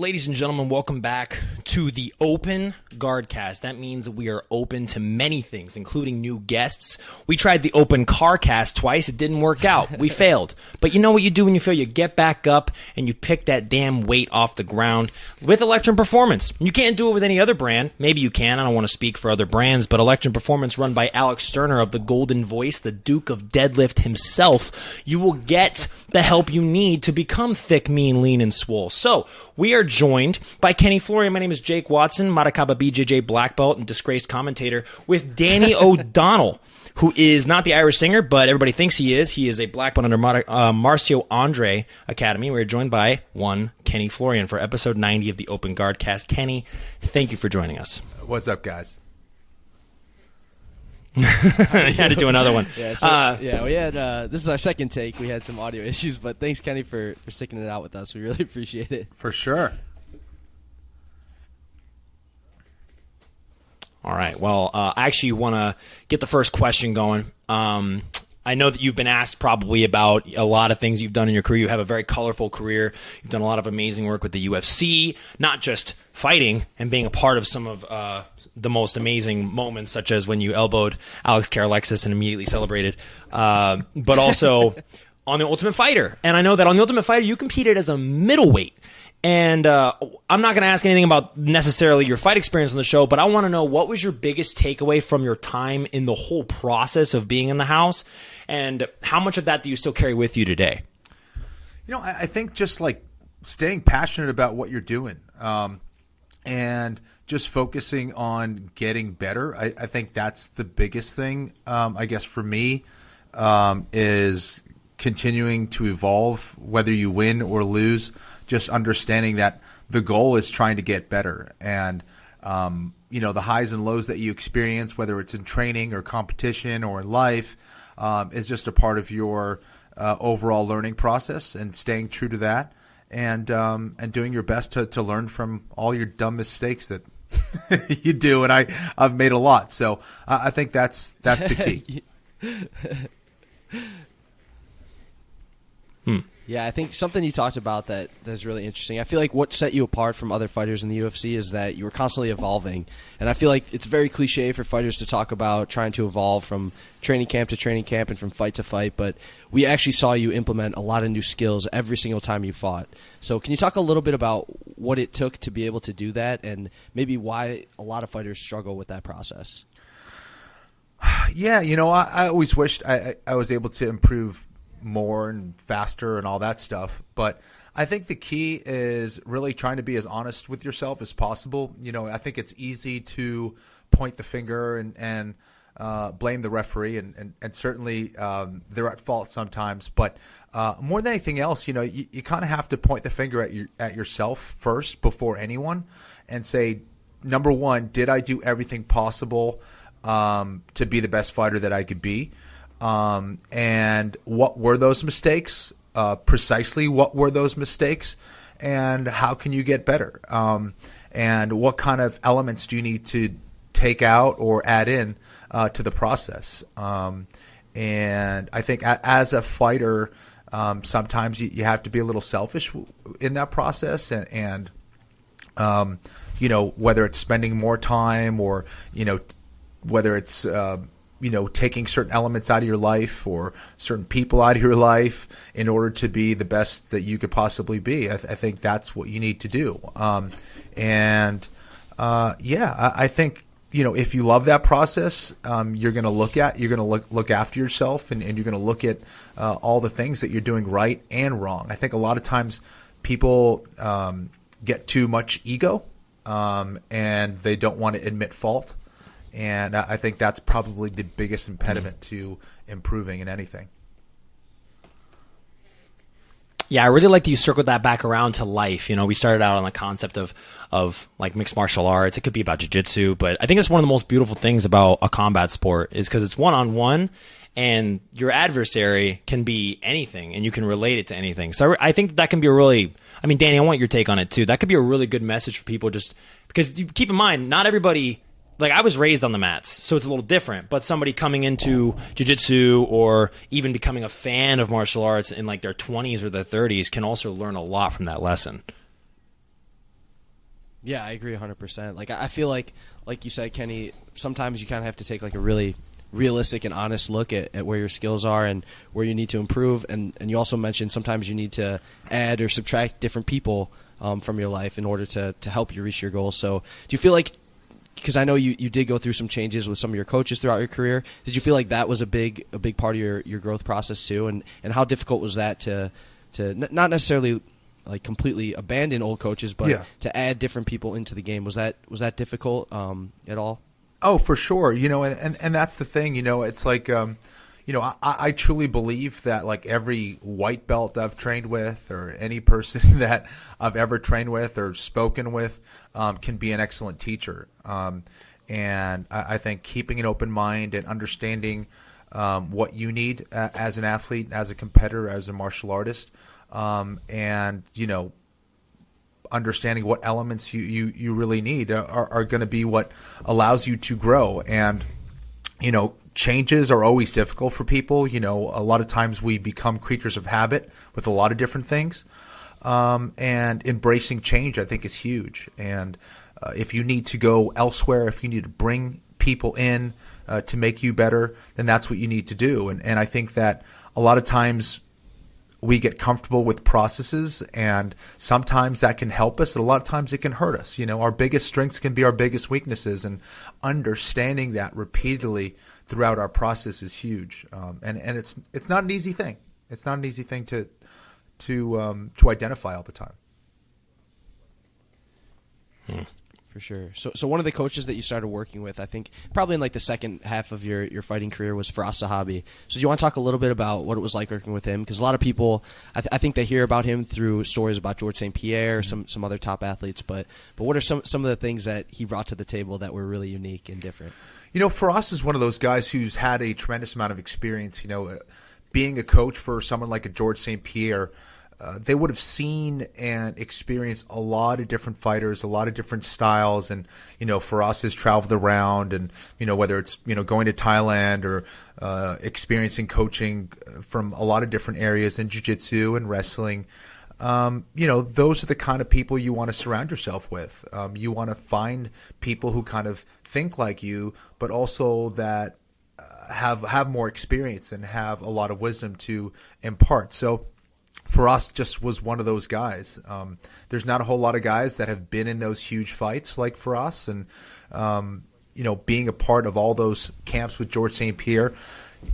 Ladies and gentlemen, welcome back to the Open Guardcast. That means we are open to many things, including new guests. We tried the Open Carcast twice. It didn't work out. We failed. But you know what you do when you fail? You get back up and you pick that damn weight off the ground with Electrum Performance. You can't do it with any other brand. Maybe you can. I don't want to speak for other brands, but Electrum Performance, run by Alex Sterner of the Golden Voice, the Duke of Deadlift himself, you will get the help you need to become thick, mean, lean, and swole. So, we are joined by Kenny Florian. My name is Jake Watson, Matakaba BJJ black belt and disgraced commentator, with Danny O'Donnell, who is not the Irish singer, but everybody thinks he is. He is a black belt under Mar- uh, Marcio Andre Academy. We're joined by one Kenny Florian for episode 90 of the Open Guard Cast. Kenny, thank you for joining us. What's up, guys? you had to do another one. Yeah, so, Uh, yeah, we had uh, this is our second take. We had some audio issues, but thanks, Kenny, for, for sticking it out with us. We really appreciate it. For sure. All right. Well, uh, I actually want to get the first question going. Um, I know that you've been asked probably about a lot of things you've done in your career. You have a very colorful career. You've done a lot of amazing work with the UFC, not just fighting and being a part of some of uh, the most amazing moments, such as when you elbowed Alex Karalexis and immediately celebrated, uh, but also on the Ultimate Fighter. And I know that on the Ultimate Fighter, you competed as a middleweight. And uh, I'm not going to ask anything about necessarily your fight experience on the show, but I want to know what was your biggest takeaway from your time in the whole process of being in the house, and how much of that do you still carry with you today? You know, I, think just like staying passionate about what you're doing um, and just focusing on getting better. I, I think that's the biggest thing, um, I guess, for me, um, is continuing to evolve, whether you win or lose, just understanding that the goal is trying to get better. And, um, you know, the highs and lows that you experience, whether it's in training or competition or in life, um, is just a part of your uh, overall learning process and staying true to that and um, and doing your best to, to learn from all your dumb mistakes that you do. And I, I've made a lot. So I I think that's that's the key. Hmm. Yeah, I think something you talked about that that's really interesting. I feel like what set you apart from other fighters in the UFC is that you were constantly evolving. And I feel like it's very cliche for fighters to talk about trying to evolve from training camp to training camp and from fight to fight, but we actually saw you implement a lot of new skills every single time you fought. So, can you talk a little bit about what it took to be able to do that and maybe why a lot of fighters struggle with that process? Yeah, you know, I, I always wished I, I I was able to improve more and faster and all that stuff. But I think the key is really trying to be as honest with yourself as possible. You know, I think it's easy to point the finger and, and uh, blame the referee, and, and, and certainly um, they're at fault sometimes. But uh, more than anything else, you know, you, you kind of have to point the finger at your at yourself first before anyone, and say, number one, did I do everything possible um, to be the best fighter that I could be? Um, and what were those mistakes? Uh, precisely what were those mistakes? And how can you get better? Um, and what kind of elements do you need to take out or add in uh, to the process? Um, and I think a- as a fighter, um, sometimes you, you have to be a little selfish in that process and, and um, you know, whether it's spending more time or, you know, whether it's, uh, you know, taking certain elements out of your life or certain people out of your life in order to be the best that you could possibly be. I, th- I think that's what you need to do. Um, and, uh, yeah, I, I think, you know, if you love that process, um, you're going to look at, you're going to look, look after yourself and, and you're going to look at, uh, all the things that you're doing right and wrong. I think a lot of times people, um, get too much ego, um, and they don't want to admit fault. And I think that's probably the biggest impediment to improving in anything. Yeah, I really like that you circled that back around to life. You know, we started out on the concept of of like mixed martial arts. It could be about jujitsu, but I think it's one of the most beautiful things about a combat sport is because it's one on one, and your adversary can be anything, and you can relate it to anything. So I I think that can be a really. I mean, Danny, I want your take on it too. That could be a really good message for people, just because keep in mind, not everybody like I was raised on the mats, so it's a little different. But somebody coming into jujitsu or even becoming a fan of martial arts in like their twenties or their thirties can also learn a lot from that lesson. Yeah, I agree 100%. Like I I feel like like you said Kenny, sometimes you kind of have to take like a really realistic and honest look at, at where your skills are and where you need to improve and and you also mentioned sometimes you need to add or subtract different people um, from your life in order to to help you reach your goals. So, do you feel like because I know you, you did go through some changes with some of your coaches throughout your career. Did you feel like that was a big a big part of your, your growth process too? And and how difficult was that to to n- not necessarily like completely abandon old coaches, but Yeah. to add different people into the game? Was that was that difficult um, at all? Oh, for sure. You know, and, and, and that's the thing. You know, it's like, um, you know, I, I truly believe that like every white belt I've trained with, or any person that I've ever trained with or spoken with, um, can be an excellent teacher. Um, and I, I think keeping an open mind and understanding um, what you need uh, as an athlete, as a competitor, as a martial artist, um, and you know, understanding what elements you, you, you really need are, are going to be what allows you to grow. And, you know, changes are always difficult for people. You know, a lot of times we become creatures of habit with a lot of different things. Um, and embracing change, I think, is huge. And uh, if you need to go elsewhere, if you need to bring people in uh, to make you better, then that's what you need to do. And, and I think that a lot of times we get comfortable with processes and sometimes that can help us and a lot of times it can hurt us you know our biggest strengths can be our biggest weaknesses and understanding that repeatedly throughout our process is huge um, and and it's it's not an easy thing it's not an easy thing to to um, to identify all the time For sure. So, so one of the coaches that you started working with, I think, probably in like the second half of your, your fighting career, was Firas Zahabi. So, do you want to talk a little bit about what it was like working with him? Because a lot of people, I, th- I think, they hear about him through stories about George St. Pierre, some some other top athletes. But, but what are some some of the things that he brought to the table that were really unique and different? You know, Firas is one of those guys who's had a tremendous amount of experience. You know, uh, being a coach for someone like a George St. Pierre, uh, they would have seen and experienced a lot of different fighters, a lot of different styles, and you know, Firas has traveled around, and you know, whether it's you know going to Thailand or uh, experiencing coaching from a lot of different areas in jiu-jitsu and wrestling um, you know, those are the kind of people you want to surround yourself with. Um, you want to find people who kind of think like you, but also that uh, have have more experience and have a lot of wisdom to impart. So Firas, just was one of those guys. Um, there's not a whole lot of guys that have been in those huge fights like Firas, and um, you know, being a part of all those camps with George St. Pierre,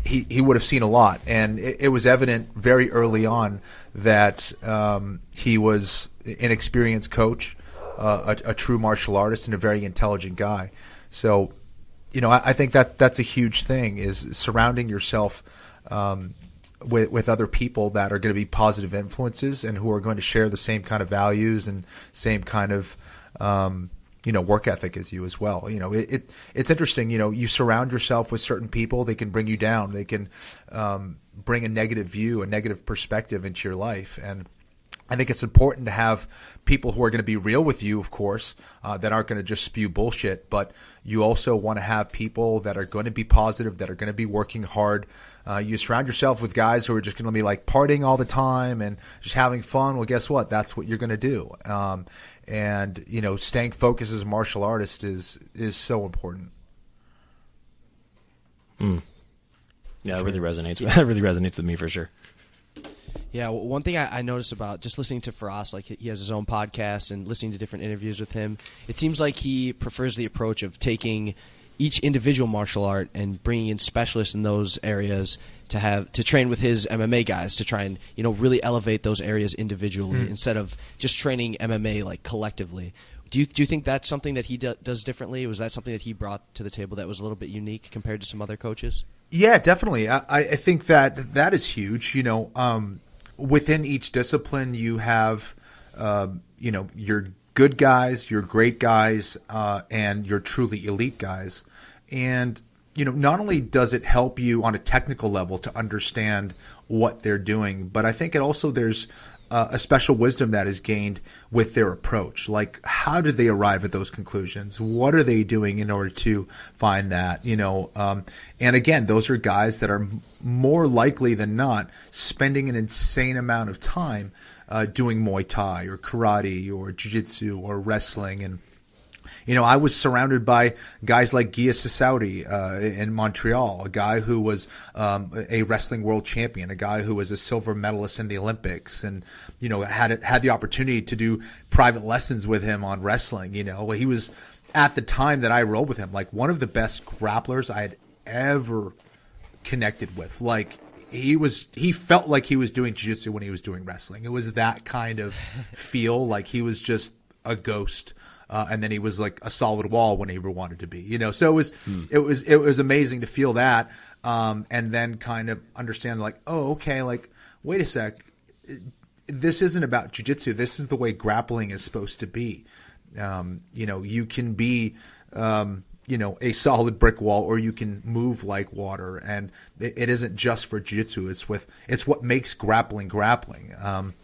he, he would have seen a lot. And it, it was evident very early on that um, he was an experienced coach, uh, a, a true martial artist, and a very intelligent guy. So, you know, I, I think that that's a huge thing is surrounding yourself um, with, with other people that are going to be positive influences and who are going to share the same kind of values and same kind of um, you know work ethic as you as well. You know, it, it it's interesting. You know, you surround yourself with certain people; they can bring you down. They can um, bring a negative view, a negative perspective into your life, and I think it's important to have people who are going to be real with you, of course, uh, that aren't going to just spew bullshit. But you also want to have people that are going to be positive, that are going to be working hard. Uh, you surround yourself with guys who are just going to be like partying all the time and just having fun. Well, guess what? That's what you're going to do. Um, and you know, staying focused as a martial artist is is so important. Yeah, it really resonates. That really resonates with me for sure. Yeah, well, one thing I, I noticed about just listening to Firas, like he has his own podcast and listening to different interviews with him, it seems like he prefers the approach of taking each individual martial art and bringing in specialists in those areas to have to train with his MMA guys to try and you know really elevate those areas individually instead of just training MMA like collectively. Do you do you think that's something that he do, does differently? Was that something that he brought to the table that was a little bit unique compared to some other coaches? Yeah, definitely. I, I think that that is huge. You know, um, within each discipline, you have, um, you know, your good guys, your great guys, uh, and your truly elite guys. And you know, not only does it help you on a technical level to understand what they're doing, but I think it also there's uh, a special wisdom that is gained with their approach. Like, how did they arrive at those conclusions? What are they doing in order to find that? You know, um, and again, those are guys that are more likely than not spending an insane amount of time uh, doing Muay Thai or karate or jiu-jitsu or wrestling and you know, I was surrounded by guys like Guivi Sissaouri uh, in Montreal, a guy who was um, a wrestling world champion, a guy who was a silver medalist in the Olympics, and you know had had the opportunity to do private lessons with him on wrestling. You know, he was at the time that I rolled with him like one of the best grapplers I had ever connected with. Like he was he felt like he was doing jiu-jitsu when he was doing wrestling. It was that kind of feel like he was just a ghost uh, and then he was like a solid wall when he ever wanted to be. You know, so it was hmm. it was it was amazing to feel that, um, and then kind of understand like, oh, okay, like wait a sec, this isn't about jujitsu. This is the way grappling is supposed to be. Um, you know, you can be. Um, you know, a solid brick wall, or you can move like water, and it, it isn't just for jiu-jitsu. It's with it's what makes grappling grappling. Um,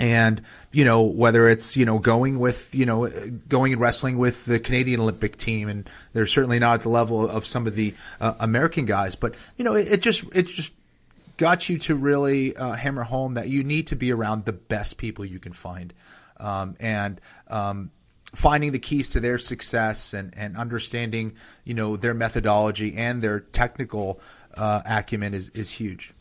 and you know whether it's you know going with you know going and wrestling with the Canadian Olympic team, and they're certainly not at the level of some of the uh, American guys, but you know it, it, just it just got you to really uh, hammer home that you need to be around the best people you can find, um, and um, finding the keys to their success and and understanding you know their methodology and their technical uh, acumen is is huge.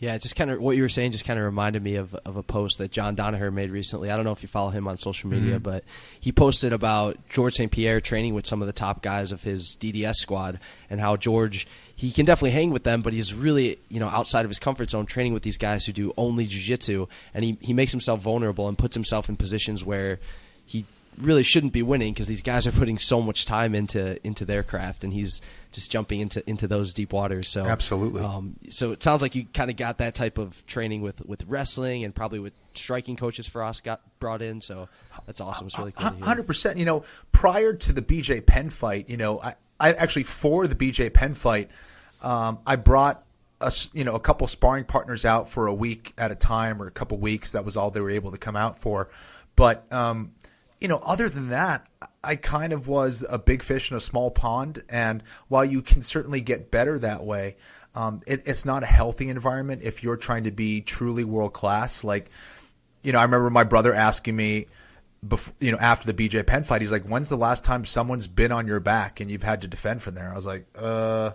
Yeah, just kind of what you were saying just kind of reminded me of, of a post that John Danaher made recently. I don't know if you follow him on social media, mm-hmm. but he posted about George St. Pierre training with some of the top guys of his DDS squad and how George he can definitely hang with them, but he's really you know outside of his comfort zone training with these guys who do only jiu-jitsu and he, he makes himself vulnerable and puts himself in positions where he really shouldn't be winning because these guys are putting so much time into into their craft, and he's just jumping into into those deep waters. So absolutely. Um, so it sounds like you kind of got that type of training with with wrestling and probably with striking coaches Firas got brought in. So that's awesome. It's really cool. Hundred percent. You know, prior to the BJ Penn fight, you know, I, I actually for the BJ Penn fight, um, I brought a, you know a couple sparring partners out for a week at a time or a couple weeks. That was all they were able to come out for. But um, you know, other than that, I kind of was a big fish in a small pond. And while you can certainly get better that way, um, it, it's not a healthy environment if you're trying to be truly world class. Like, you know, I remember my brother asking me, before, you know, after the BJ Penn fight, he's like, "When's the last time someone's been on your back and you've had to defend from there?" I was like, "Uh."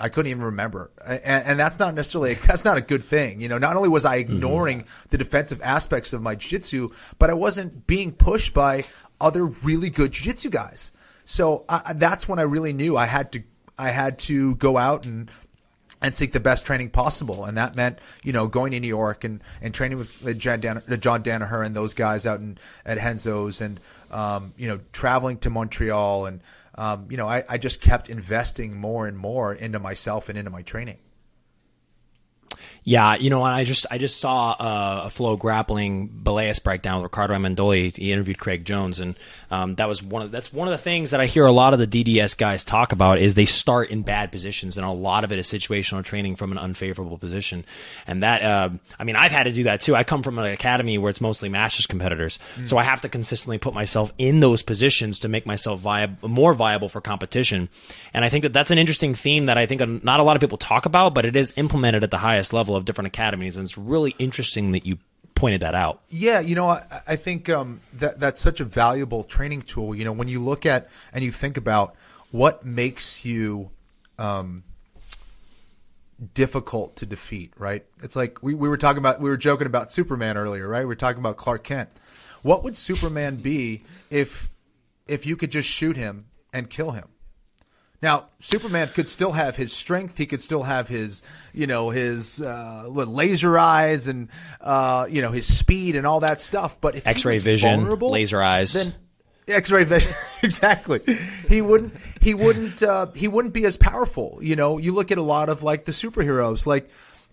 I couldn't even remember, and, and, that's not necessarily that's not a good thing. You know, not only was I mm-hmm. ignoring mm-hmm. the defensive aspects of my jiu-jitsu, but I wasn't being pushed by other really good jiu-jitsu guys. So I, that's when I really knew I had to I had to go out and and seek the best training possible, and that meant you know going to New York and, and training with John, Dan- John Danaher and those guys out in at Renzo's, and um, you know traveling to Montreal and um, you know, I, I just kept investing more and more into myself and into my training. Yeah, you know, I just I just saw uh, a FloGrappling Belaus breakdown with Ricardo Amendoli. He interviewed Craig Jones, and um, that was one of that's one of the things that I hear a lot of the DDS guys talk about is they start in bad positions, and a lot of it is situational training from an unfavorable position. And that, uh, I mean, I've had to do that too. I come from an academy where it's mostly masters competitors, mm. so I have to consistently put myself in those positions to make myself viable, more viable for competition. And I think that that's an interesting theme that I think not a lot of people talk about, but it is implemented at the highest level of different academies, and it's really interesting that you pointed that out. Yeah, you know, I, I think um, that that's such a valuable training tool. You know, when you look at and you think about what makes you um, difficult to defeat, right? It's like we, we were talking about, we were joking about Superman earlier, right? We were talking about Clark Kent. What would Superman be if if you could just shoot him and kill him? Now, Superman could still have his strength. He could still have his, you know, his uh, laser eyes and, uh, you know, his speed and all that stuff. But if X-ray vision, laser eyes, then X-ray vision, exactly. He wouldn't. He wouldn't. Uh, he wouldn't be as powerful. You know, you look at a lot of like the superheroes, like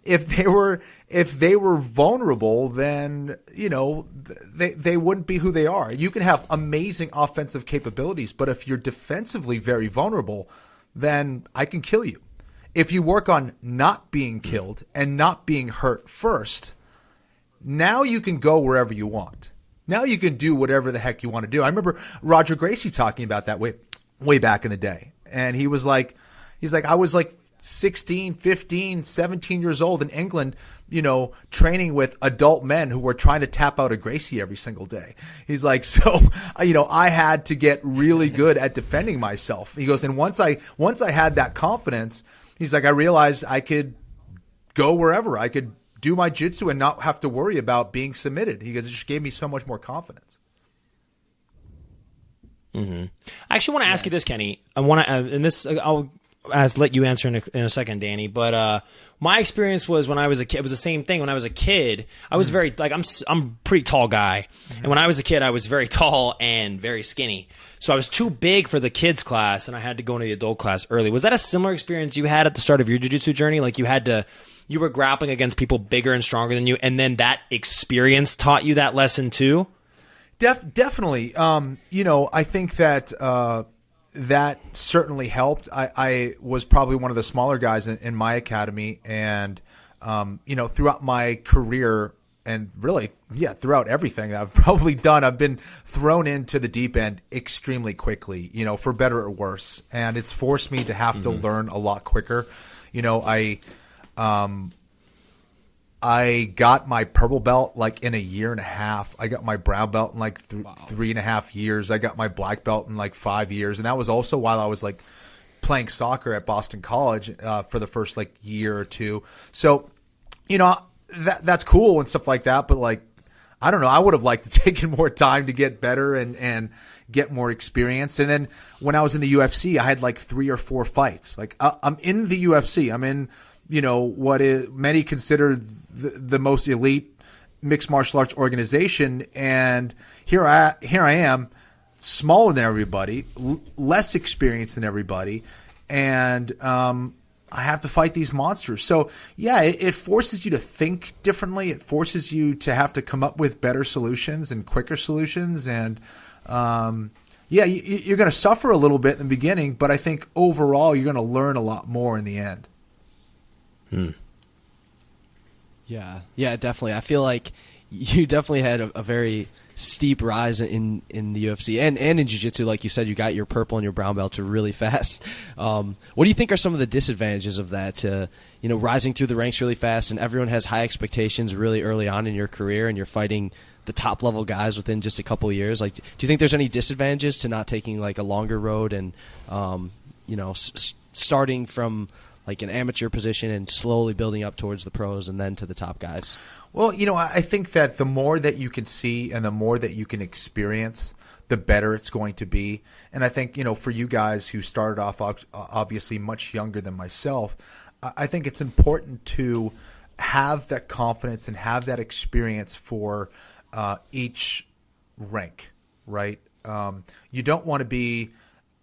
if they were if they were vulnerable, then you know they they wouldn't be who they are. You can have amazing offensive capabilities, but if you're defensively very vulnerable, then I can kill you. If you work on not being killed and not being hurt first, now you can go wherever you want. Now you can do whatever the heck you want to do. I remember Roger Gracie talking about that way way back in the day, and he was like, he's like, I was like 16, 15, 17 years old in England, you know, training with adult men who were trying to tap out a Gracie every single day. He's like, so, you know, I had to get really good at defending myself. He goes, and once I, once I had that confidence, he's like, I realized I could go wherever. I could do my jitsu and not have to worry about being submitted. He goes, it just gave me so much more confidence. Mm-hmm. I actually want to ask you this, Kenny. I want to, uh, and this uh, I'll as let you answer in a, in a second, Danny. But uh, my experience was when I was a kid. It was the same thing. When I was a kid, I was mm. very like I'm I'm a pretty tall guy, mm-hmm. and when I was a kid, I was very tall and very skinny. So I was too big for the kids class, and I had to go into the adult class early. Was that a similar experience you had at the start of your jiu-jitsu journey? Like you had to you were grappling against people bigger and stronger than you, and then that experience taught you that lesson too. Def- definitely. Um, you know, I think that uh, that certainly helped. I, I, was probably one of the smaller guys in, in my academy, and um, you know, throughout my career, and really, yeah, throughout everything I've probably done, I've been thrown into the deep end extremely quickly. You know, for better or worse, and it's forced me to have mm-hmm. to learn a lot quicker. You know, I. Um, I got my purple belt like in a year and a half. I got my brown belt in like th- wow. three and a half years. I got my black belt in like five years, and that was also while I was like playing soccer at Boston College uh, for the first like year or two. So, you know, that that's cool and stuff like that. But like, I don't know. I would have liked to taken more time to get better and and get more experience. And then when I was in the UFC, I had like three or four fights. Like uh, I'm in the UFC. I'm in you know what is many consider the, the most elite mixed martial arts organization, and here I here I am, smaller than everybody, l- less experienced than everybody, and um, I have to fight these monsters. So yeah, it, it, forces you to think differently. It forces you to have to come up with better solutions and quicker solutions. And um, yeah, you, are going to suffer a little bit in the beginning, but I think overall you're going to learn a lot more in the end. Hmm. Yeah, yeah, definitely. I feel like you definitely had a, a very steep rise in in the UFC and and in jiu-jitsu like you said you got your purple and your brown belt really fast um, what do you think are some of the disadvantages of that to you know rising through the ranks really fast and everyone has high expectations really early on in your career and you're fighting the top level guys within just a couple years like do you think there's any disadvantages to not taking like a longer road and um, you know s- starting from like an amateur position and slowly building up towards the pros and then to the top guys? Well, you know, I think that the more that you can see and the more that you can experience, the better it's going to be. And I think, you know, for you guys who started off obviously much younger than myself, I think it's important to have that confidence and have that experience for uh, each rank, right? Um, you don't want to be,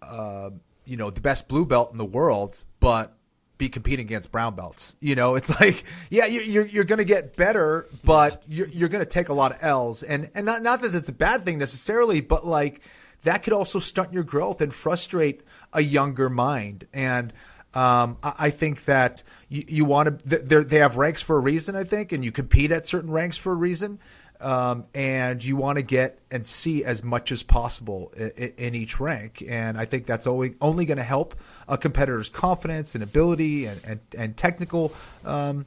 uh, you know, the best blue belt in the world, but be competing against brown belts. You know, it's like, yeah, you're you're going to get better, but you're you're going to take a lot of L's, and and not not that that's a bad thing necessarily, but like that could also stunt your growth and frustrate a younger mind. And um, I, I, think that you, you want to they have ranks for a reason, I think, and you compete at certain ranks for a reason um, and you want to get and see as much as possible in, in each rank. And I think that's only only going to help a competitor's confidence and ability and and, and technical um,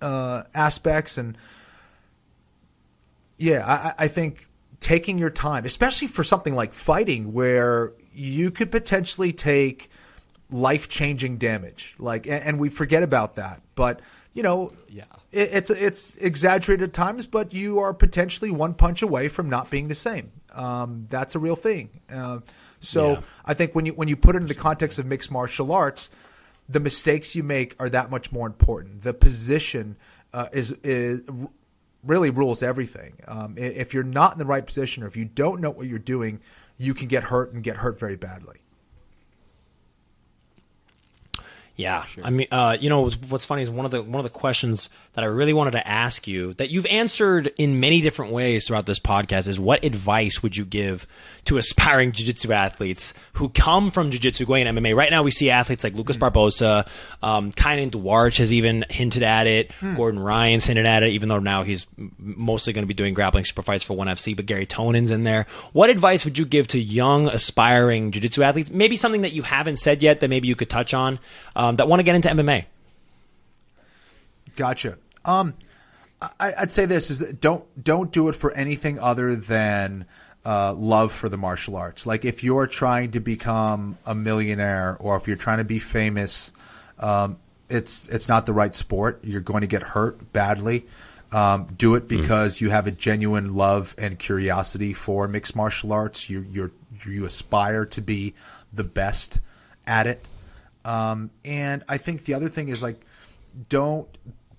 uh, aspects. And yeah, I, I think taking your time, especially for something like fighting, where you could potentially take life changing damage. Like, and, and we forget about that, but you know, yeah, it, it's it's exaggerated at times, but you are potentially one punch away from not being the same. Um, that's a real thing. Uh, so yeah. I think when you when you put it in the context of mixed martial arts, the mistakes you make are that much more important. The position uh, is is really rules everything. Um, if you're not in the right position or if you don't know what you're doing, you can get hurt and get hurt very badly. Yeah, sure. I mean, uh, you know, what's funny is one of the one of the questions that I really wanted to ask you that you've answered in many different ways throughout this podcast is what advice would you give to aspiring jiu-jitsu athletes who come from jiu-jitsu going MMA? Right now we see athletes like Lucas mm. Barbosa, um, Kaynan Duarte has even hinted at it. Mm. Gordon Ryan's hinted at it, even though now he's mostly going to be doing grappling super fights for ONE FC, but Garry Tonon's in there. What advice would you give to young aspiring jiu-jitsu athletes? Maybe something that you haven't said yet that maybe you could touch on. Um, that want to get into MMA? Gotcha. Um, I, I'd say this is that don't don't do it for anything other than uh, love for the martial arts. Like if you're trying to become a millionaire or if you're trying to be famous, um, it's it's not the right sport. You're going to get hurt badly. Um, do it because you have a genuine love and curiosity for mixed martial arts. You you you aspire to be the best at it. Um, and I think the other thing is like, don't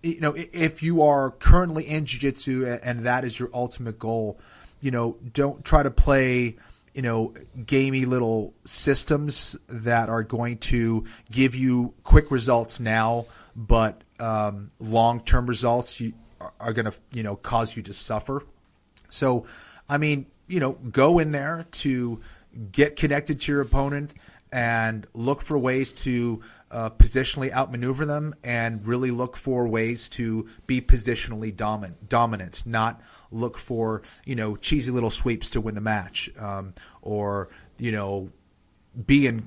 you know if you are currently in jiu-jitsu and that is your ultimate goal, you know, don't try to play you know, gamey little systems that are going to give you quick results now, but um, long term results you, are going to, you know, cause you to suffer. So, I mean, you know, go in there to get connected to your opponent and look for ways to uh, positionally outmaneuver them and really look for ways to be positionally dominant, dominant, not look for you know cheesy little sweeps to win the match, um, or you know be in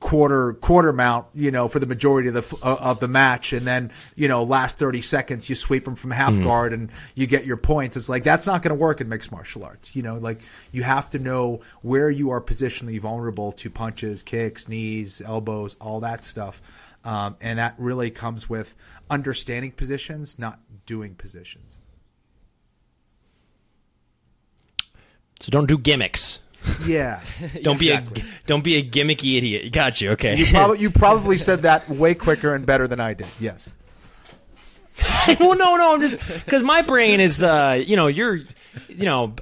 quarter quarter mount, you know, for the majority of the uh, of the match, and then you know last thirty seconds you sweep them from half mm-hmm. guard and you get your points. It's like that's not going to work in mixed martial arts. You know, like you have to know where you are positionally vulnerable to punches, kicks, knees, elbows, all that stuff, um, and that really comes with understanding positions, not doing positions. So don't do gimmicks. Yeah. don't exactly. be a don't be a gimmicky idiot. Got you. Okay. You probably you probably said that way quicker and better than I did. Yes. well, no, no. I'm just because my brain is, uh, you know, you're, you know,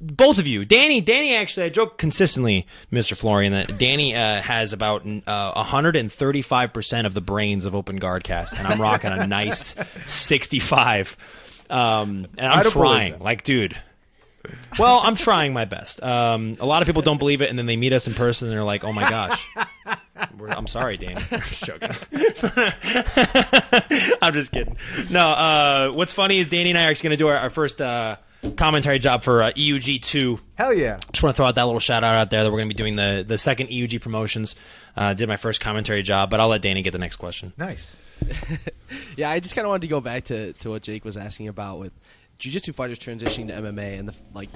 both of you. Danny, Danny. Actually, I joke consistently, Mr. Florian, that Danny uh, has about uh, 135 percent of the brains of Open Guardcast, and I'm rocking a nice 65. Um, and I'm trying. Like, dude, well, I'm trying my best. Um, a lot of people don't believe it, and then they meet us in person, and they're like, "Oh my gosh." I'm sorry, Danny. I'm just joking. I'm just kidding. No, uh, what's funny is Danny and I are actually going to do our, our first uh, commentary job for uh, EUG two. Hell yeah! Just want to throw out that little shout out out there that we're going to be doing the the second EUG promotions. Uh, did my first commentary job, but I'll let Danny get the next question. Nice. yeah, I just kind of wanted to go back to, to what Jake was asking about with jiu-jitsu fighters transitioning to MMA and the like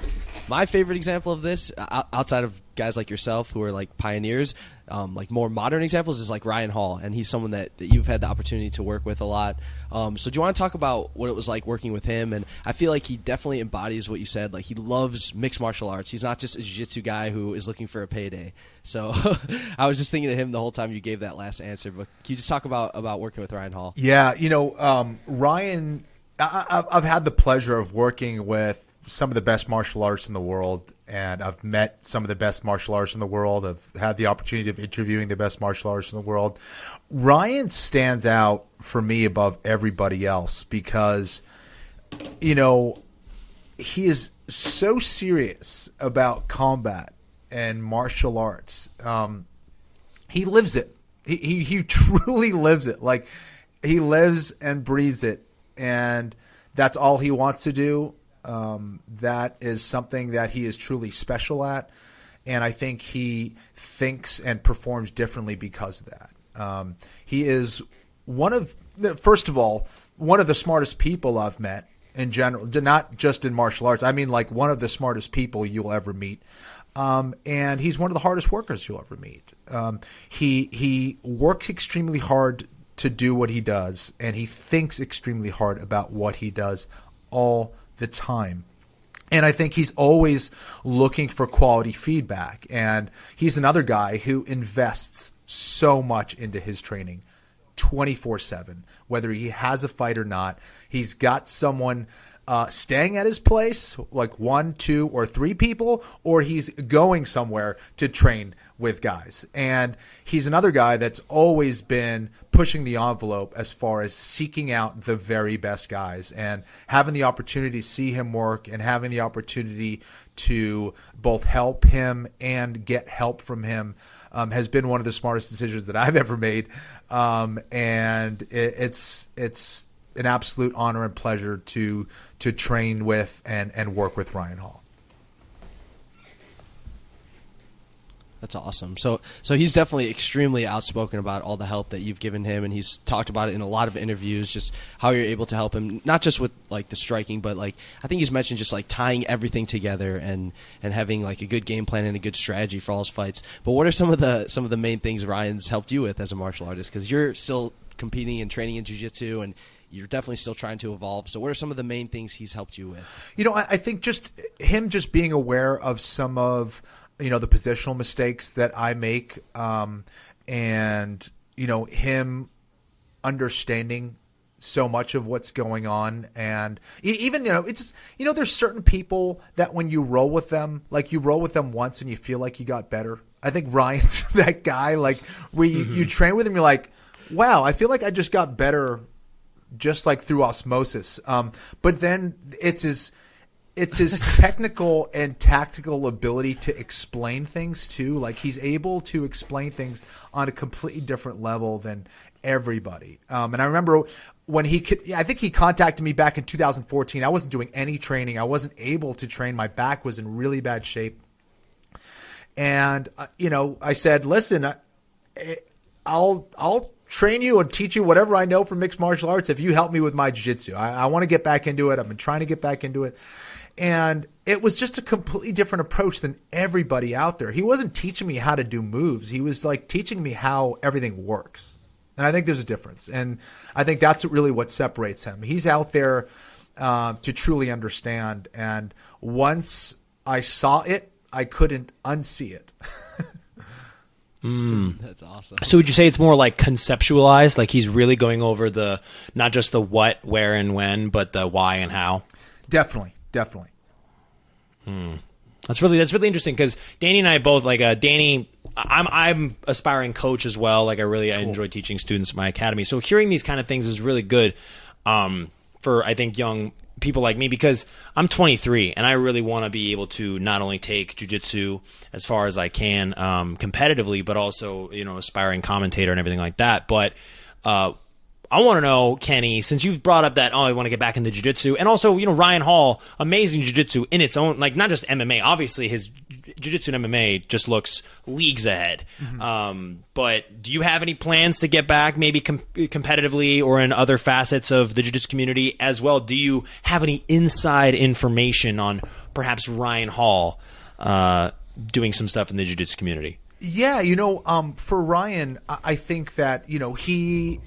my favorite example of this outside of guys like yourself who are like pioneers um, like more modern examples is like Ryan Hall and he's someone that, that you've had the opportunity to work with a lot. Um, so do you want to talk about what it was like working with him? And I feel like he definitely embodies what you said like he loves mixed martial arts. He's not just a jiu-jitsu guy who is looking for a payday. So I was just thinking of him the whole time you gave that last answer but can you just talk about about working with Ryan Hall? Yeah you know um, Ryan I, have had the pleasure of working with some of the best martial arts in the world, and I've met some of the best martial arts in the world. I've had the opportunity of interviewing the best martial arts in the world. Ryan stands out for me above everybody else because, you know, he is so serious about combat and martial arts. Um, he lives it. He, he he truly lives it. Like he lives and breathes it and that's all he wants to do. Um, that is something that he is truly special at, and I think he thinks and performs differently because of that. Um, he is one of, first of all, one of the smartest people I've met in general, not just in martial arts. I mean, like one of the smartest people you'll ever meet. Um, and he's one of the hardest workers you'll ever meet. Um, he he works extremely hard to do what he does, and he thinks extremely hard about what he does all the time. And I think he's always looking for quality feedback. And he's another guy who invests so much into his training 24 7, whether he has a fight or not. He's got someone uh, staying at his place, like one, two, or three people, or he's going somewhere to train with guys. And he's another guy that's always been pushing the envelope as far as seeking out the very best guys and having the opportunity to see him work and having the opportunity to both help him and get help from him. Um, has been one of the smartest decisions that I've ever made, um, and it, it's it's an absolute honor and pleasure to to train with and and work with Ryan Hall. That's awesome. So, so he's definitely extremely outspoken about all the help that you've given him, and he's talked about it in a lot of interviews. Just how you're able to help him, not just with like the striking, but like I think he's mentioned just like tying everything together and and having like a good game plan and a good strategy for all his fights. But what are some of the some of the main things Ryan's helped you with as a martial artist? Because you're still competing and training in jiu-jitsu and you're definitely still trying to evolve. So, what are some of the main things he's helped you with? You know, I, I think just him just being aware of some of you know the positional mistakes that I make, um, and you know him understanding so much of what's going on and even you know it's you know there's certain people that when you roll with them like you roll with them once and you feel like you got better i think ryan's that guy like where you, mm-hmm. you train with him you're like wow i feel like i just got better just like through osmosis um, but then it's his it's his technical and tactical ability to explain things too. Like he's able to explain things on a completely different level than everybody. Um, and I remember when he could, I think he contacted me back in 2014. I wasn't doing any training. I wasn't able to train. My back was in really bad shape. And uh, you know, I said, "Listen, I, I'll I'll train you and teach you whatever I know from mixed martial arts if you help me with my jiu-jitsu. I, I want to get back into it. I've been trying to get back into it." And it was just a completely different approach than everybody out there. He wasn't teaching me how to do moves. He was like teaching me how everything works. And I think there's a difference. And I think that's really what separates him. He's out there uh, to truly understand. And once I saw it, I couldn't unsee it. mm. That's awesome. So would you say it's more like conceptualized, like he's really going over the not just the what, where, and when, but the why and how? Definitely, definitely. Hmm. That's really that's really interesting because Danny and I both like uh, Danny. I'm I'm aspiring coach as well. Like I really cool. I enjoy teaching students at my academy. So hearing these kind of things is really good um, for I think young people like me because I'm 23 and I really want to be able to not only take jujitsu as far as I can um, competitively, but also you know aspiring commentator and everything like that. But uh, I want to know, Kenny, since you've brought up that, oh, I want to get back into jiu-jitsu, and also, you know, Ryan Hall, amazing jiu-jitsu in its own, like, not just MMA. Obviously, his jiu-jitsu and MMA just looks leagues ahead. Mm-hmm. Um, but do you have any plans to get back, maybe com- competitively or in other facets of the jiu-jitsu community as well? Do you have any inside information on perhaps Ryan Hall uh, doing some stuff in the jiu-jitsu community? Yeah, you know, um, for Ryan, I think that you know he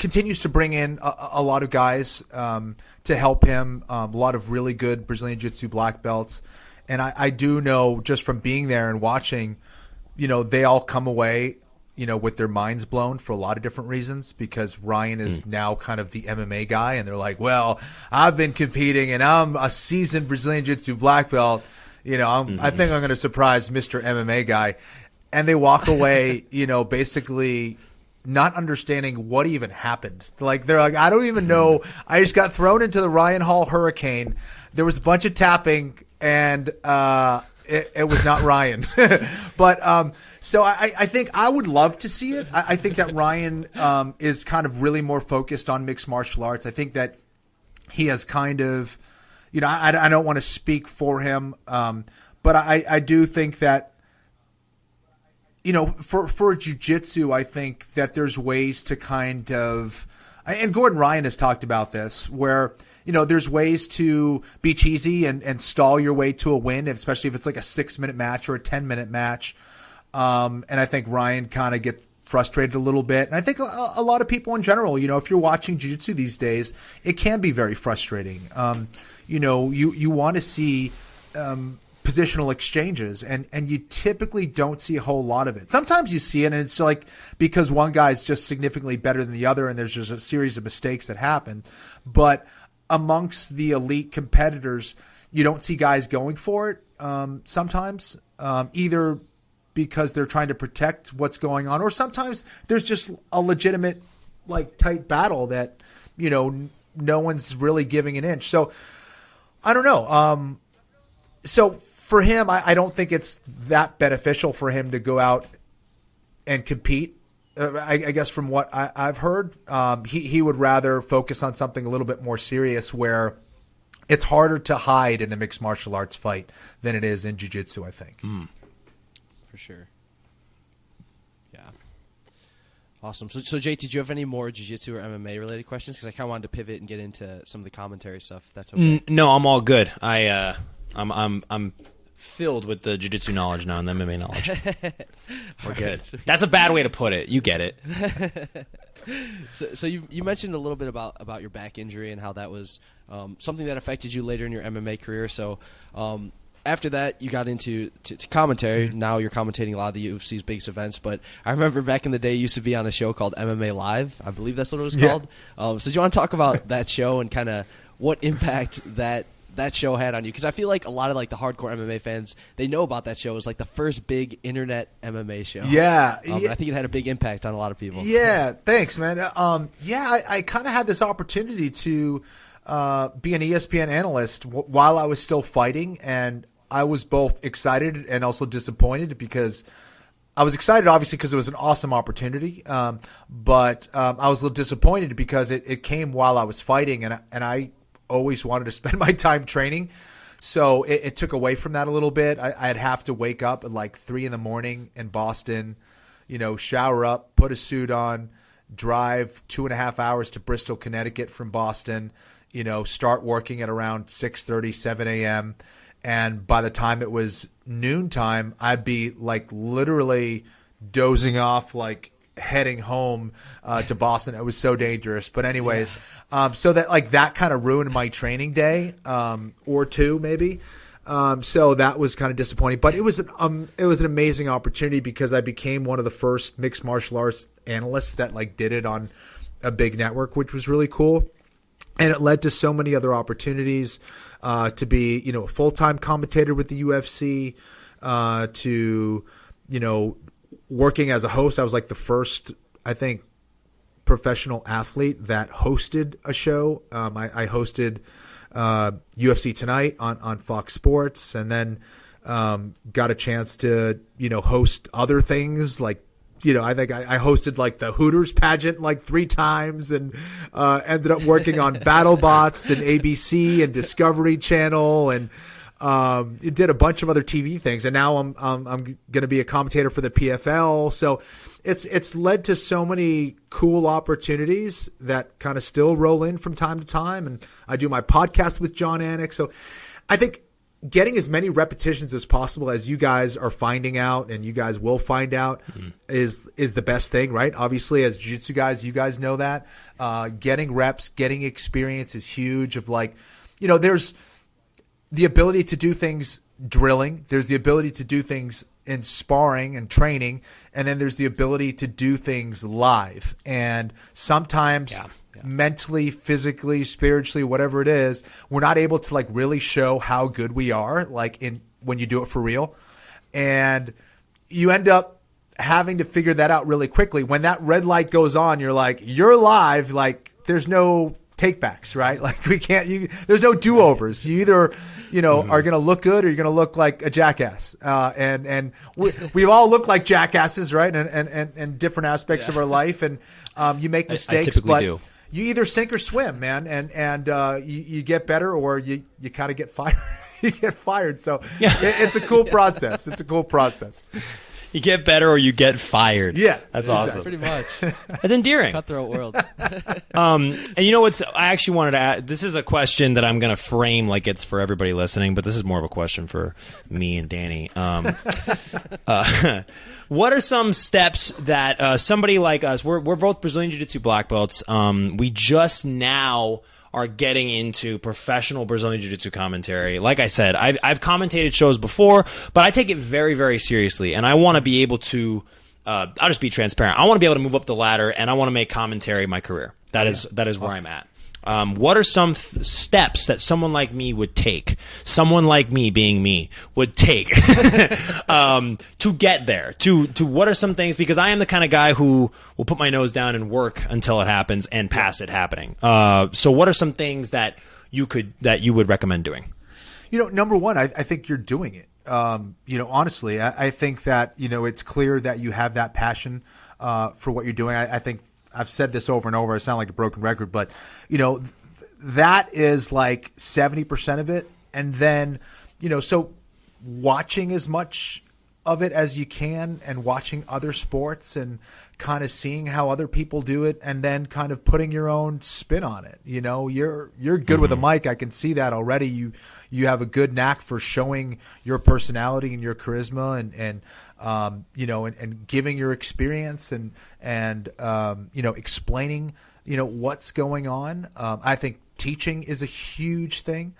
continues to bring in a, a lot of guys um, to help him. Um, a lot of really good Brazilian Jiu-Jitsu black belts, and I, I, do know just from being there and watching, you know, they all come away, you know, with their minds blown for a lot of different reasons. Because Ryan is mm. now kind of the MMA guy, and they're like, "Well, I've been competing, and I'm a seasoned Brazilian Jiu-Jitsu black belt. You know, mm-hmm. I think I'm going to surprise Mister MMA guy." And they walk away, you know, basically not understanding what even happened. Like they're like, I don't even know. I just got thrown into the Ryan Hall hurricane. There was a bunch of tapping, and uh, it, it, was not Ryan. but um, so I, I, think I would love to see it. I, I think that Ryan um, is kind of really more focused on mixed martial arts. I think that he has kind of, you know, I, I don't want to speak for him, um, but I, I do think that you know, for for jujitsu, I think that there's ways to kind of, and Gordon Ryan has talked about this, where you know there's ways to be cheesy and, and stall your way to a win, especially if it's like a six minute match or a ten minute match. Um, and I think Ryan kind of gets frustrated a little bit. And I think a, a, lot of people in general, you know, if you're watching jiu-jitsu these days, it can be very frustrating. Um, you know, you you want to see um, positional exchanges and and you typically don't see a whole lot of it. Sometimes you see it and it's like because one guy's just significantly better than the other and there's just a series of mistakes that happen. But amongst the elite competitors, you don't see guys going for it um, sometimes, um, either because they're trying to protect what's going on, or sometimes there's just a legitimate, like, tight battle that, you know, no one's really giving an inch. So I don't know. Um, so for him, I, I, don't think it's that beneficial for him to go out and compete. Uh, I, I, guess from what I, have heard, um, he he would rather focus on something a little bit more serious, where it's harder to hide in a mixed martial arts fight than it is in jiu-jitsu. I think. Mm. For sure. Yeah. Awesome. So, so JT, did you have any more jiu-jitsu or MMA related questions? Because I kind of wanted to pivot and get into some of the commentary stuff. If that's okay. N- no, I'm all good. I uh, I'm I'm I'm filled with the jiu-jitsu knowledge now and the MMA knowledge. We're good. That's a bad way to put it. You get it. So, so you you mentioned a little bit about about your back injury and how that was um, something that affected you later in your MMA career. So. Um, after that, you got into to, to commentary. Now you're commentating a lot of the UFC's biggest events. But I remember back in the day, you used to be on a show called MMA Live. I believe that's what it was Yeah. called. Um, so do you want to talk about that show and kind of what impact that that show had on you? Because I feel like a lot of like the hardcore MMA fans they know about that show. It was like the first big internet MMA show. Yeah, Um, yeah. I think it had a big impact on a lot of people. Yeah, thanks, man. Um, yeah, I, I kind of had this opportunity to uh, be an ESPN analyst w- while I was still fighting, and I was both excited and also disappointed because I was excited, obviously, because it was an awesome opportunity, um, but um, I was a little disappointed because it, it came while I was fighting, and I, and I always wanted to spend my time training. So it, it took away from that a little bit. I, I'd have to wake up at like three in the morning in Boston, you know, shower up, put a suit on, drive two and a half hours to Bristol, Connecticut from Boston, you know, start working at around 6.30, 7 a.m. And by the time it was noontime, I'd be like literally dozing off, like heading home uh, to Boston. It was so dangerous. But anyways, um, so that like that kind of ruined my training day um, or two maybe. Um, so that was kind of disappointing, but it was an um, it was an amazing opportunity because I became one of the first mixed martial arts analysts that like did it on a big network, which was really cool and it led to so many other opportunities uh, to be, you know, a full time commentator with the UFC, uh, to, you know, working as a host. I was like the first, I think, professional athlete that hosted a show. Um, I, I hosted uh, UFC Tonight on on Fox Sports, and then um, got a chance to, you know, host other things like you know, I think I, I hosted like the Hooters pageant like three times and uh, ended up working on BattleBots and ABC and Discovery Channel and um, it did a bunch of other TV things. And now I'm um, I'm going to be a commentator for the PFL. So it's it's led to so many cool opportunities that kind of still roll in from time to time. And I do my podcast with Jon Anik. So I think getting as many repetitions as possible as you guys are finding out and you guys will find out is is the best thing right obviously as jiu-jitsu guys you guys know that uh, getting reps getting experience is huge of like you know there's the ability to do things drilling there's the ability to do things in sparring and training and then there's the ability to do things live and sometimes Yeah mentally, physically, spiritually, whatever it is, we're not able to like really show how good we are, like in when you do it for real. And you end up having to figure that out really quickly. When that red light goes on, you're like, you're live, like there's no takebacks, right? Like we can't you there's no do-overs. You either, you know, are going to look good or you're going to look like a jackass. Uh, and and we, we've all looked like jackasses, right? And and and, and different aspects of our life and um, you make mistakes, typically but do. you either sink or swim, man, and and uh, you, you get better or you you kind of get fired. you get fired. So Yeah. it, it's a cool process. It's a cool process. You get better or you get fired. Yeah, that's exactly. awesome. Pretty much That's endearing. cutthroat world. Um, and you know what's? I actually wanted to. Add, this is a question that I'm going to frame like it's for everybody listening, but this is more of a question for me and Danny. Um, uh, what are some steps that uh, somebody like us? We're we're both Brazilian Jiu-Jitsu black belts. Um, we just now are getting into professional Brazilian Jiu-Jitsu commentary. Like I said, I've I've commentated shows before, but I take it very very seriously, and I want to be able to. Uh, I'll just be transparent. I want to be able to move up the ladder, and I want to make commentary my career. That is that is where I'm at. Um, what are some th- steps that someone like me would take? Someone like me, being me, would take um, to get there. To to what are some things? Because I am the kind of guy who will put my nose down and work until it happens and pass it happening. Uh, so, what are some things that you could that you would recommend doing? You know, number one, I, I think you're doing it. Um, you know, honestly, I, I think that you know it's clear that you have that passion uh, for what you're doing. I, I think I've said this over and over. I sound like a broken record, but you know, th- that is like seventy percent of it, and then you know, so watching as much of it as you can and watching other sports and kind of seeing how other people do it and then kind of putting your own spin on it. You know, you're you're good with a mic. I can see that already. You you have a good knack for showing your personality and your charisma and and um, you know and, and giving your experience and and um, you know explaining you know what's going on. Um, I think teaching is a huge thing,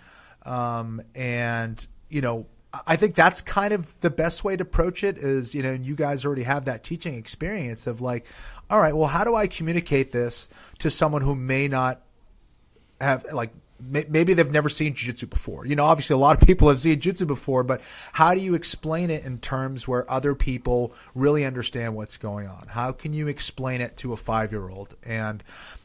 um, and you know I think that's kind of the best way to approach it is, you know, you guys already have that teaching experience of like, all right, well, how do I communicate this to someone who may not have like maybe they've never seen jiu-jitsu before. You know, obviously a lot of people have seen jiu-jitsu before, but how do you explain it in terms where other people really understand what's going on? How can you explain it to a 5-year-old? And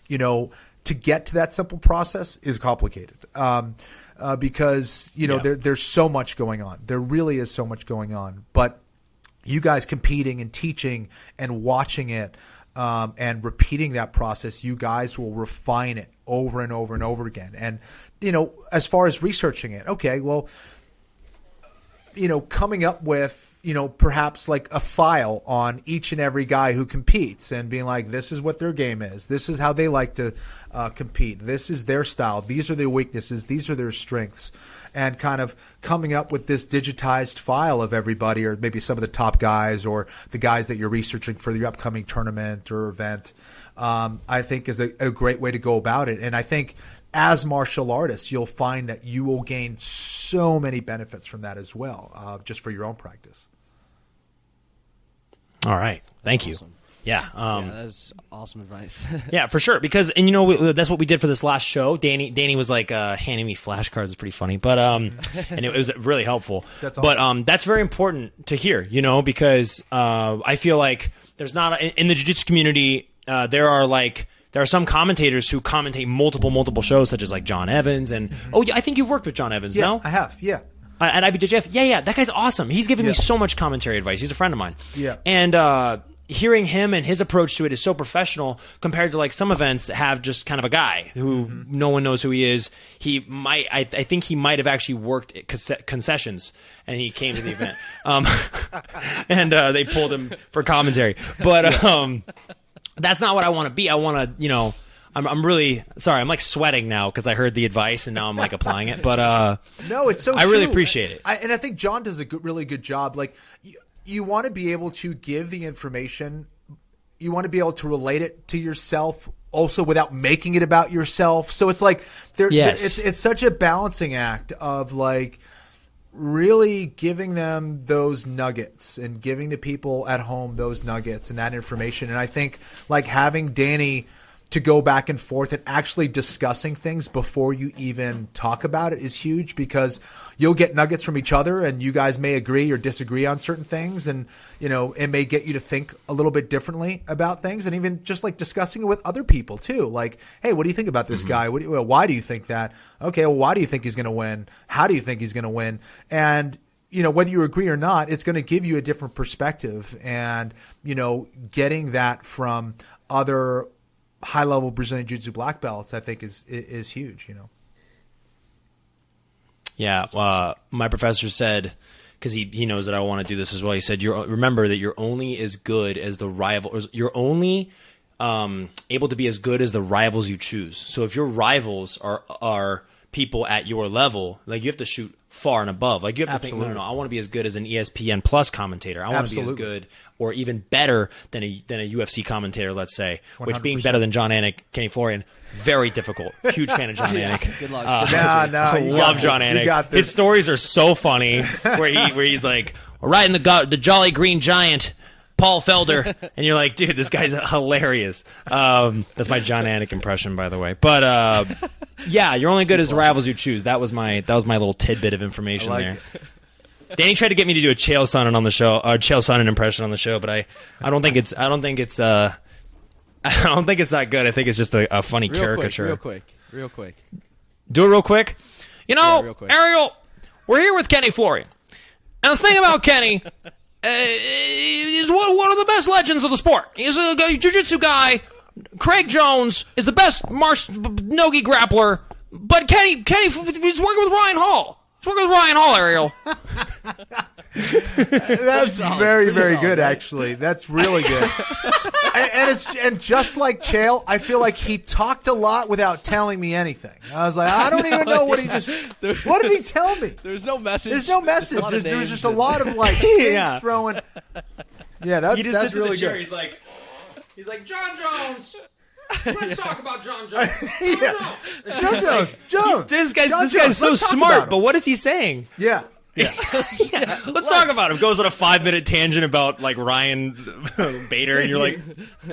you know, to get to that simple process is complicated. Um, uh, because you know yeah. there, there's so much going on. There really is so much going on. But you guys competing and teaching and watching it um, and repeating that process, you guys will refine it over and over and over again. And you know, as far as researching it, okay, well, you know, coming up with you know, perhaps like a file on each and every guy who competes and being like, this is what their game is. This is how they like to uh, compete. This is their style. These are their weaknesses. These are their strengths. And kind of coming up with this digitized file of everybody, or maybe some of the top guys, or the guys that you're researching for the upcoming tournament or event, um, I think is a, a great way to go about it. And I think as martial artists, you'll find that you will gain so many benefits from that as well, uh, just for your own practice. All right. Thank you. Yeah, um, yeah, that's awesome advice. yeah, for sure. Because and you know we, that's what we did for this last show. Danny Danny was like uh, handing me flashcards. It's pretty funny, but um, and it was really helpful. That's awesome. But um, that's very important to hear. You know, because uh, I feel like there's not a, in the jiu-jitsu community. Uh, there are like there are some commentators who commentate multiple multiple shows, such as like John Evans and mm-hmm. oh yeah, I think you've worked with John Evans. Yeah, no, I have. Yeah, uh, at IBJJF. Yeah, yeah, that guy's awesome. He's giving yeah. me so much commentary advice. He's a friend of mine. Yeah, and uh, hearing him and his approach to it is so professional compared to like some events have just kind of a guy who mm-hmm. no one knows who he is. He might, I, I think he might have actually worked at concessions and he came to the event. Um, and uh, they pulled him for commentary. But um, that's not what I want to be. I want to, you know, I'm, I'm really sorry. I'm like sweating now because I heard the advice and now I'm like applying it. But uh, no, it's so. I really appreciate it, I, and I think John does a good, really good job. Like you, you want to be able to give the information. You want to be able to relate it to yourself also without making it about yourself. So it's like there, yes. it's it's such a balancing act of like really giving them those nuggets and giving the people at home those nuggets and that information. And I think like having Danny to go back and forth and actually discussing things before you even talk about it is huge because you'll get nuggets from each other and you guys may agree or disagree on certain things and you know it may get you to think a little bit differently about things and even just like discussing it with other people too. Like hey what do you think about this mm-hmm. guy? Do you, well, why do you think that? Okay well why do you think he's going to win? How do you think he's going to win? And you know whether you agree or not it's going to give you a different perspective and you know getting that from other high level Brazilian Jiu Jitsu black belts, I think is is huge. You know. Yeah, uh, my professor said because he he knows that I want to do this as well. He said, "You remember that you're only as good as the rival. You're only um, able to be as good as the rivals you choose. So if your rivals are are people at your level, like you have to shoot far and above. Like you have to think, no, no, no, I want to be as good as an ESPN Plus commentator. I want Absolutely. to be as good or even better than a than a UFC commentator, let's say. 100%. Which being better than Jon Anik, Kenny Florian, very difficult. Huge fan of Jon yeah. Anik. Good luck. Uh, nah, nah, I love Jon Anik. His stories are so funny where he where he's like riding the the Jolly Green Giant Paul Felder, and you're like, dude, this guy's hilarious. Um, that's my Jon Anik impression, by the way. But uh, yeah, you're only good as rivals you choose. That was my that was my little tidbit of information like there. It. Danny tried to get me to do a Chael Sonnen on the show, or Chael Sonnen impression on the show, but I, I don't think it's I don't think it's uh, I don't think it's that good. I think it's just a, a funny real caricature. Quick, real quick, real quick. Do it real quick. You know, yeah, Ariel, we're here with Kenny Florian, and the thing about Kenny uh, is one, one of the best legends of the sport. He's a, a jiu-jitsu guy. Craig Jones is the best Marsh Nogi grappler, but Kenny Kenny he's working with Ryan Hall. Let's work with Ryan Hall, Ariel. That's very, very good. Actually, that's really good. and, and it's and just like Chael, I feel like he talked a lot without telling me anything. I was like, I don't even know what he just. What did he tell me? There's no message. There's no message. a lot There's, there was just a lot of like things Yeah. throwing. Yeah, that's He just that's sits in really the chair. good. He's like, he's like Jon Jones. Let's talk about John Jones. Yeah. Joe Jones. Jones. This guy's John this guy's Jones. so Let's talk about smart, him. but what is he saying? yeah. Yeah. Let's talk about him. Goes on a five minute tangent about like Ryan Bader, and you're like,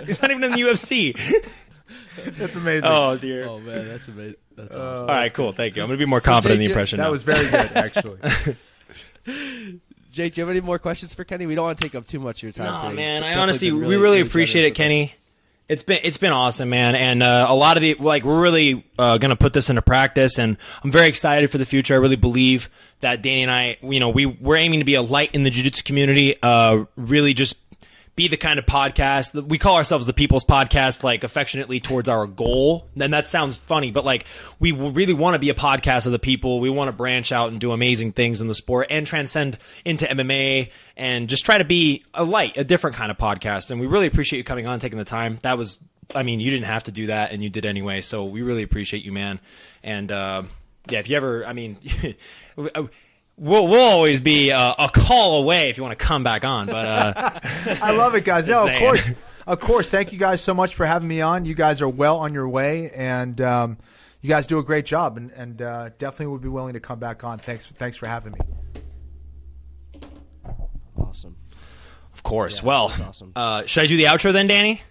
he's not even in the UFC. That's amazing. Oh dear. Oh man, that's amazing. That's Uh, awesome. All right, cool. Thank you. I'm gonna be more confident in the Jake, impression. that now. was very good, actually. Jake, do you have any more questions for Kenny? We don't want to take up too much of your time. No, today. man. I Definitely honestly, been we really appreciate it, with us. Kenny. It's been it's been awesome, man, and uh, a lot of the like we're really uh, to put this into practice, and I'm very excited for the future. I really believe that Danny and I, you know, we we're aiming to be a light in the jiu-jitsu community. Uh, really, just be the kind of podcast that we call ourselves the people's podcast like affectionately towards our goal. And that sounds funny but like we really want to be a podcast of the people. We want to branch out and do amazing things in the sport and transcend into mma and just try to be a light a different kind of podcast. And we really appreciate you coming on taking the time. That was i mean you didn't have to do that and you did anyway so we really appreciate you man. And uh, yeah if you ever i mean We'll, we'll always be uh, a call away if you want to come back on, but uh, I love it, guys. No, of saying. course, of course. Thank you guys so much for having me on. You guys are well on your way, and um, you guys do a great job, and, and uh, definitely would be willing to come back on. Thanks, thanks for having me. Awesome. Of course. Yeah, well, awesome. uh, should I do the outro then, Danny?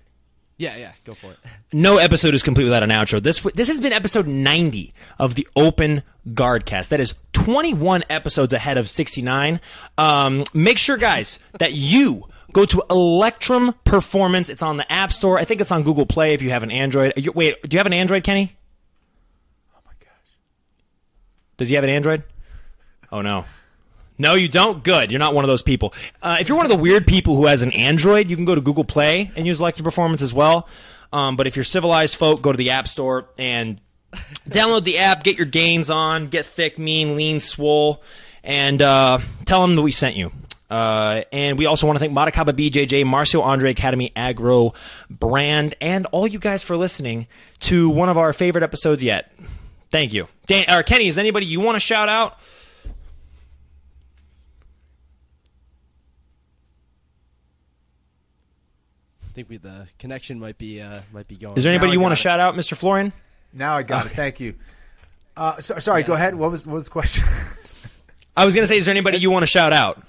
Yeah, yeah. Go for it. No episode is complete without an outro. This this has been episode 90 of the Open GuardCast. That is 21 episodes ahead of 69. Um, make sure, guys, that you go to Electrum Performance. It's on the App Store. I think it's on Google Play if you have an Android. You- wait, do you have an Android, Kenny? Oh my gosh. Does he have an Android? Oh no. No, you don't. Good. You're not one of those people. Uh, if you're one of the weird people who has an Android, you can go to Google Play and use Electric Performance as well. Um, but if you're civilized folk, go to the App Store and download the app. Get your gains on. Get thick, mean, lean, swole, and uh, tell them that we sent you. Uh, and we also want to thank Madakaba BJJ, Marcio Andre Academy Agro Brand, and all you guys for listening to one of our favorite episodes yet. Thank you. Dan, or Kenny, is anybody you want to shout out? Think we, the connection might be uh, might be going. Is there anybody Now you want to shout out, Mr. Florian? Now I got it. Thank you. Uh, so, sorry, go ahead. What was what was the question? I was going to say, is there anybody you want to shout out?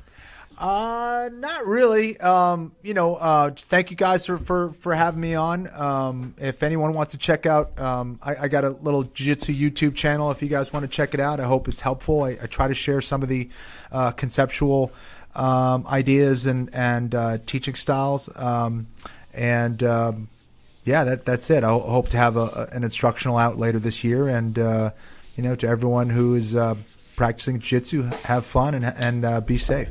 Uh, not really. Um, you know, uh, thank you guys for, for, for having me on. Um, if anyone wants to check out, um, I, I got a little jiu-jitsu YouTube channel. If you guys want to check it out, I hope it's helpful. I, I try to share some of the uh, conceptual um, ideas and and uh, teaching styles. Um, and um, yeah, that that's it. I hope to have a, an instructional out later this year. And uh, you know, to everyone who is uh, practicing jiu-jitsu, have fun and and uh, be safe.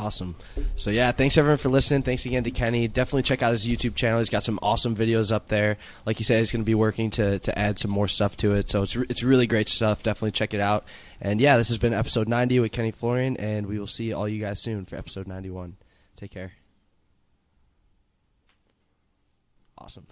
Awesome. So yeah, thanks everyone for listening. Thanks again to Kenny. Definitely check out his YouTube channel. He's got some awesome videos up there. Like you said, he's going to be working to, to add some more stuff to it. So it's re- it's really great stuff. Definitely check it out. And yeah, this has been episode 90 with Kenny Florian, and we will see all you guys soon for episode 91. Take care. Awesome.